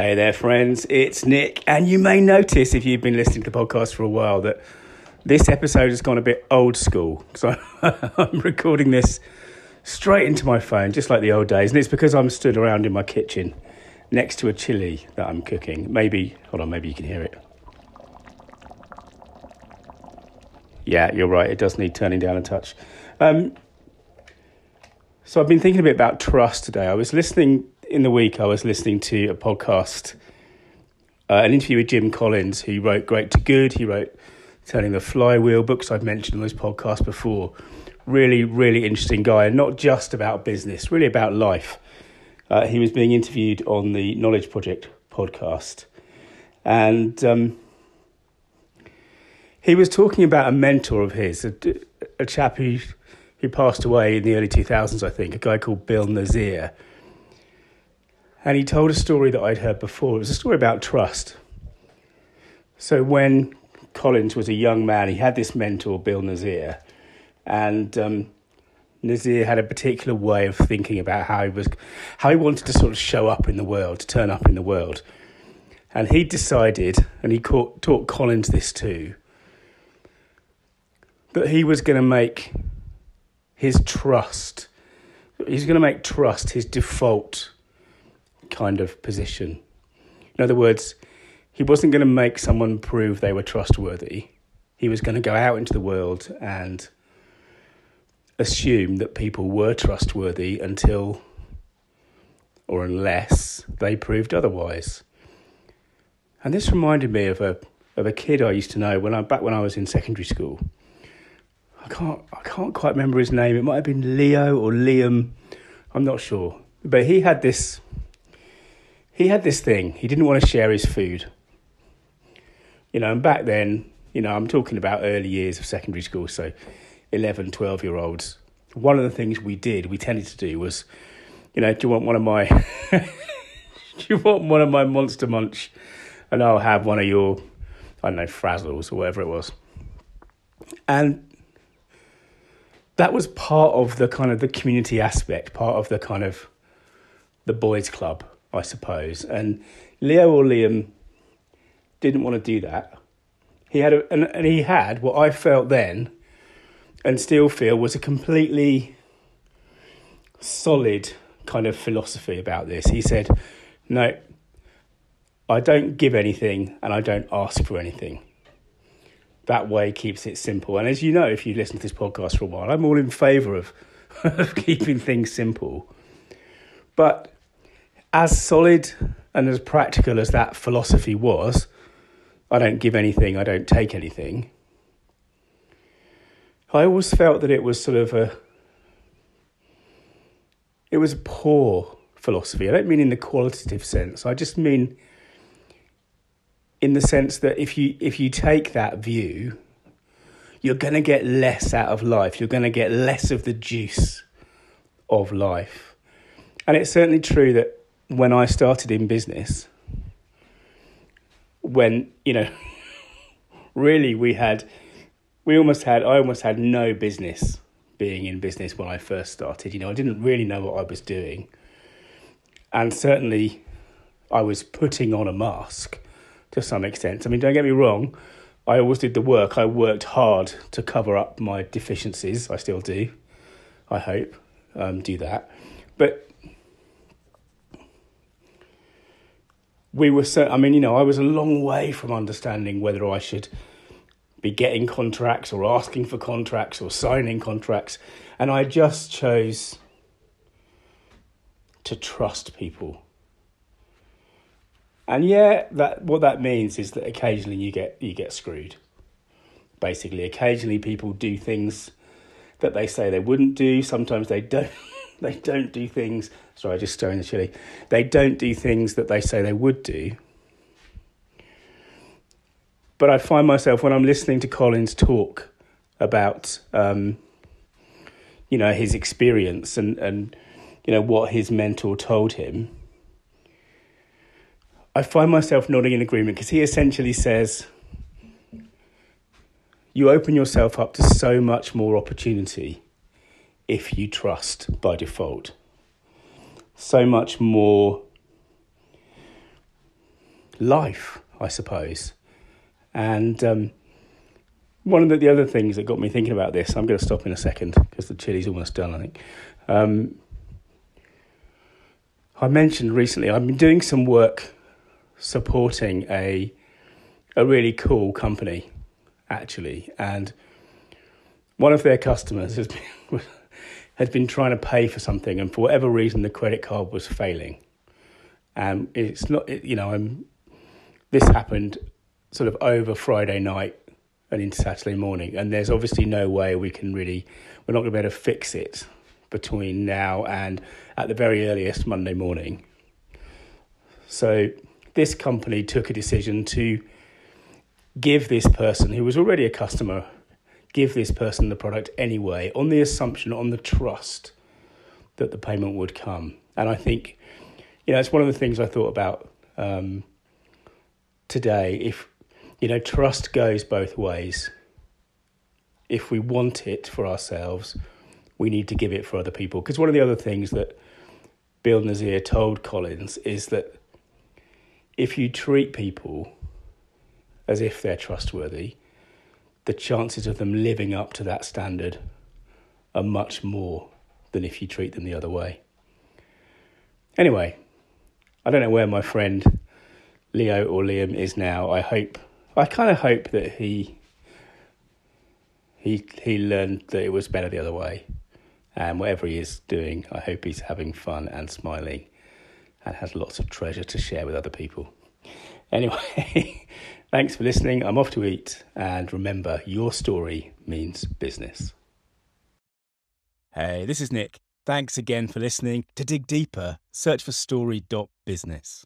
Hey there, friends. It's Nick. And you may notice if you've been listening to the podcast for a while that this episode has gone a bit old school. So I'm recording this straight into my phone, just like the old days. And it's because I'm stood around in my kitchen next to a chili that I'm cooking. Maybe, hold on, maybe you can hear it. Yeah, you're right. It does need turning down a touch. Um, so I've been thinking a bit about trust today. I was listening in the week. I was listening to a podcast, uh, an interview with Jim Collins, who wrote Great to Good. He wrote Turning the Flywheel, books I've mentioned on this podcast before. Really, really interesting guy, and not just about business, really about life. Uh, he was being interviewed on the Knowledge Project podcast, and um, he was talking about a mentor of his, a, a chap who who passed away in the early 2000s, I think, a guy called Bill Lazier. And he told a story that I'd heard before. It was a story about trust. So when Collins was a young man, he had this mentor, Bill Lazier, and um, Lazier had a particular way of thinking about how he was, how he wanted to sort of show up in the world, to turn up in the world. And he decided, and he caught, taught Collins this too, that he was going to make his trust. He's going to make trust his default kind of position. In other words, he wasn't going to make someone prove they were trustworthy. He was going to go out into the world and assume that people were trustworthy until or unless they proved otherwise. And this reminded me of a of a kid I used to know when I back when I was in secondary school. I can't I can't quite remember his name. It might have been Leo or Liam. I'm not sure. But he had this he had this thing. He didn't want to share his food. You know, and back then, you know, I'm talking about early years of secondary school, so 11, 12 year olds. One of the things we did, we tended to do was, you know, do you want one of my do you want one of my monster munch? And I'll have one of your I don't know, frazzles or whatever it was. And that was part of the kind of the community aspect, part of the kind of the boys' club, I suppose. And Leo or Liam didn't want to do that. He had a, and, and he had what I felt then, and still feel was a completely solid kind of philosophy about this. He said, "No, I don't give anything, and I don't ask for anything." that way keeps it simple. And as you know, if you listen to this podcast for a while, I'm all in favour of, of keeping things simple. But as solid and as practical as that philosophy was, I don't give anything, I don't take anything. I always felt that it was sort of a it was a poor philosophy. I don't mean in the qualitative sense. I just mean in the sense that if you if you take that view, you're going to get less out of life. You're going to get less of the juice of life. And it's certainly true that when I started in business, when, you know, really we had, we almost had, I almost had no business being in business when I first started. You know, I didn't really know what I was doing. And certainly I was putting on a mask to some extent. I mean, don't get me wrong, I always did the work. I worked hard to cover up my deficiencies. I still do, I hope, um, do that. But we were so, I mean, you know, I was a long way from understanding whether I should be getting contracts or asking for contracts or signing contracts. And I just chose to trust people and yeah, that what that means is that occasionally you get you get screwed. Basically, occasionally people do things that they say they wouldn't do. Sometimes they don't. they don't do things. Sorry, I just stirring the chili. They don't do things that they say they would do. But I find myself when I'm listening to Collins talk about, um, you know, his experience and and you know what his mentor told him I find myself nodding in agreement because he essentially says you open yourself up to so much more opportunity if you trust by default. So much more life, I suppose. And um, one of the, the, other things that got me thinking about this, I'm going to stop in a second because the chili's almost done, I think. Um, I mentioned recently I've been doing some work supporting a a really cool company, actually, and one of their customers has been has been trying to pay for something, and for whatever reason, the credit card was failing. And it's not, you know, I'm, this happened sort of over Friday night and into Saturday morning, and there's obviously no way we can really, we're not going to be able to fix it between now and at the very earliest Monday morning. So this company took a decision to give this person who was already a customer give this person the product anyway on the assumption, on the trust that the payment would come. And I think, you know, it's one of the things I thought about um, today. If, you know, trust goes both ways. If we want it for ourselves, we need to give it for other people. Because one of the other things that Bill Lazier told Collins is that if you treat people as if they're trustworthy, the chances of them living up to that standard are much more than if you treat them the other way. Anyway, I don't know where my friend Leo or Liam is now. I hope, I kind of hope that he he he learned that it was better the other way. And whatever he is doing, I hope he's having fun and smiling and has lots of treasure to share with other people. Anyway, Thanks for listening. I'm off to eat. And remember, your story means business. Hey, this is Nick. Thanks again for listening. To dig deeper, search for story.business.